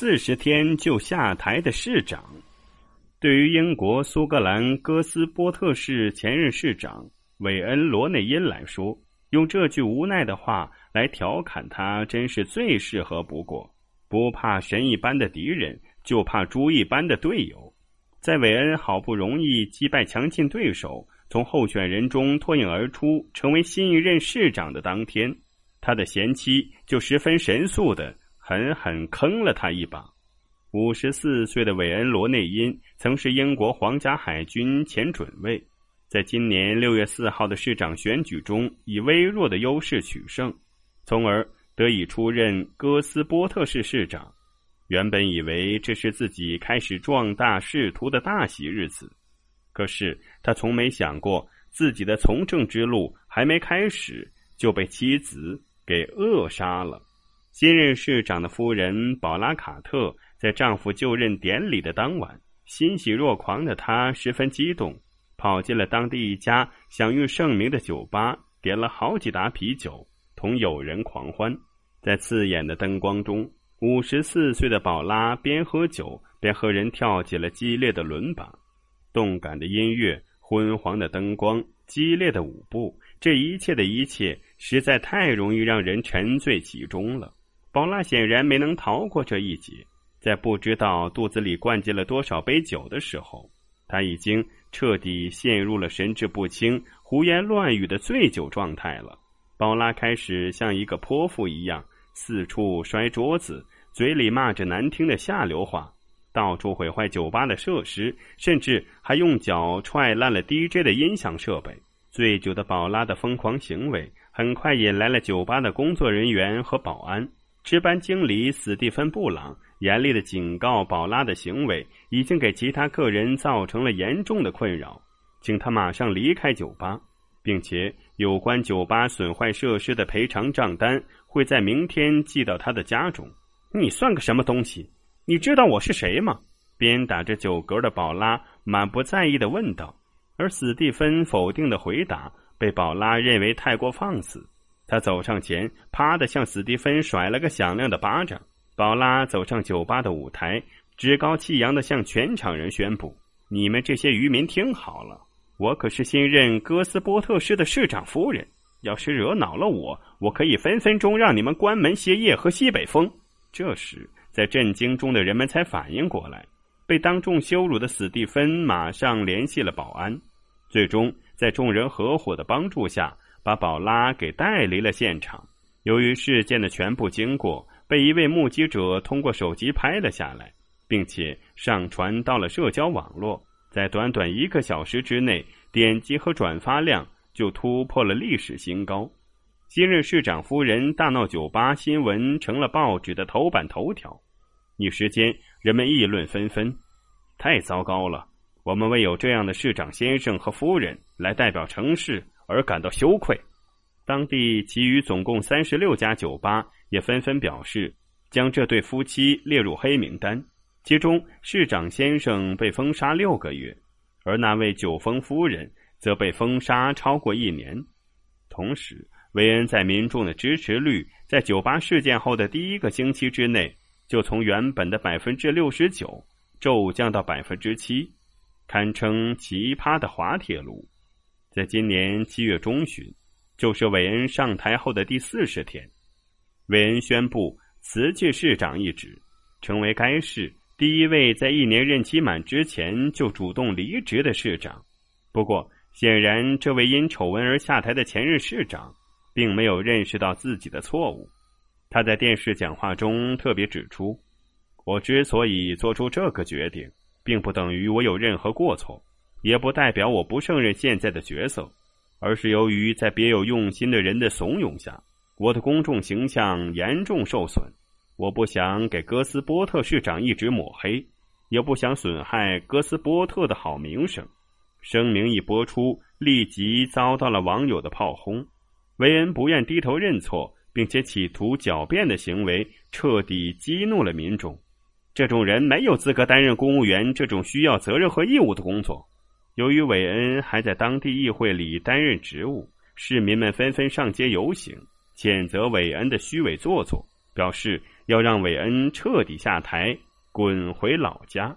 四十天就下台的市长。对于英国苏格兰哥斯波特市前任市长韦恩·罗内因来说，用这句无奈的话来调侃他，真是最适合不过。不怕神一般的敌人，就怕猪一般的队友。在韦恩好不容易击败强劲对手，从候选人中脱颖而出，成为新一任市长的当天，他的贤妻就十分神速的狠狠坑了他一把。五十四岁的韦恩·罗内因曾是英国皇家海军前准尉。在今年六月四号的市长选举中，以微弱的优势取胜，从而得以出任哥斯波特市市长。原本以为这是自己开始壮大仕途的大喜日子，可是他从没想过自己的从政之路还没开始就被妻子给扼杀了。新任市长的夫人宝拉·卡特在丈夫就任典礼的当晚，欣喜若狂的她十分激动。跑进了当地一家享誉盛名的酒吧，点了好几打啤酒，同友人狂欢。在刺眼的灯光中，五十四岁的宝拉边喝酒边和人跳起了激烈的伦巴。动感的音乐、昏黄的灯光、激烈的舞步，这一切的一切，实在太容易让人沉醉其中了。宝拉显然没能逃过这一劫，在不知道肚子里灌进了多少杯酒的时候，他已经。彻底陷入了神志不清、胡言乱语的醉酒状态了。宝拉开始像一个泼妇一样四处摔桌子，嘴里骂着难听的下流话，到处毁坏酒吧的设施，甚至还用脚踹烂了 DJ 的音响设备。醉酒的宝拉的疯狂行为很快引来了酒吧的工作人员和保安。值班经理史蒂芬·布朗。严厉的警告：宝拉的行为已经给其他客人造成了严重的困扰，请他马上离开酒吧，并且有关酒吧损坏设施的赔偿账单会在明天寄到他的家中。你算个什么东西？你知道我是谁吗？边打着酒嗝的宝拉满不在意的问道。而史蒂芬否定的回答被宝拉认为太过放肆，他走上前，啪的向史蒂芬甩了个响亮的巴掌。宝拉走上酒吧的舞台，趾高气扬的向全场人宣布：“你们这些渔民听好了，我可是新任哥斯波特市的市长夫人。要是惹恼了我，我可以分分钟让你们关门歇业，喝西北风。”这时，在震惊中的人们才反应过来，被当众羞辱的史蒂芬马上联系了保安，最终在众人合伙的帮助下，把宝拉给带离了现场。由于事件的全部经过。被一位目击者通过手机拍了下来，并且上传到了社交网络。在短短一个小时之内，点击和转发量就突破了历史新高。新任市长夫人大闹酒吧新闻成了报纸的头版头条，一时间人们议论纷纷。太糟糕了！我们为有这样的市长先生和夫人来代表城市而感到羞愧。当地其余总共三十六家酒吧。也纷纷表示将这对夫妻列入黑名单，其中市长先生被封杀六个月，而那位酒疯夫人则被封杀超过一年。同时，韦恩在民众的支持率在酒吧事件后的第一个星期之内就从原本的百分之六十九骤降到百分之七，堪称奇葩的滑铁卢。在今年七月中旬，就是韦恩上台后的第四十天。韦恩宣布辞去市长一职，成为该市第一位在一年任期满之前就主动离职的市长。不过，显然这位因丑闻而下台的前任市长，并没有认识到自己的错误。他在电视讲话中特别指出：“我之所以做出这个决定，并不等于我有任何过错，也不代表我不胜任现在的角色，而是由于在别有用心的人的怂恿下。”我的公众形象严重受损，我不想给哥斯波特市长一直抹黑，也不想损害哥斯波特的好名声。声明一播出，立即遭到了网友的炮轰。韦恩不愿低头认错，并且企图狡辩的行为，彻底激怒了民众。这种人没有资格担任公务员这种需要责任和义务的工作。由于韦恩还在当地议会里担任职务，市民们纷纷上街游行。谴责韦恩的虚伪做作，表示要让韦恩彻底下台，滚回老家。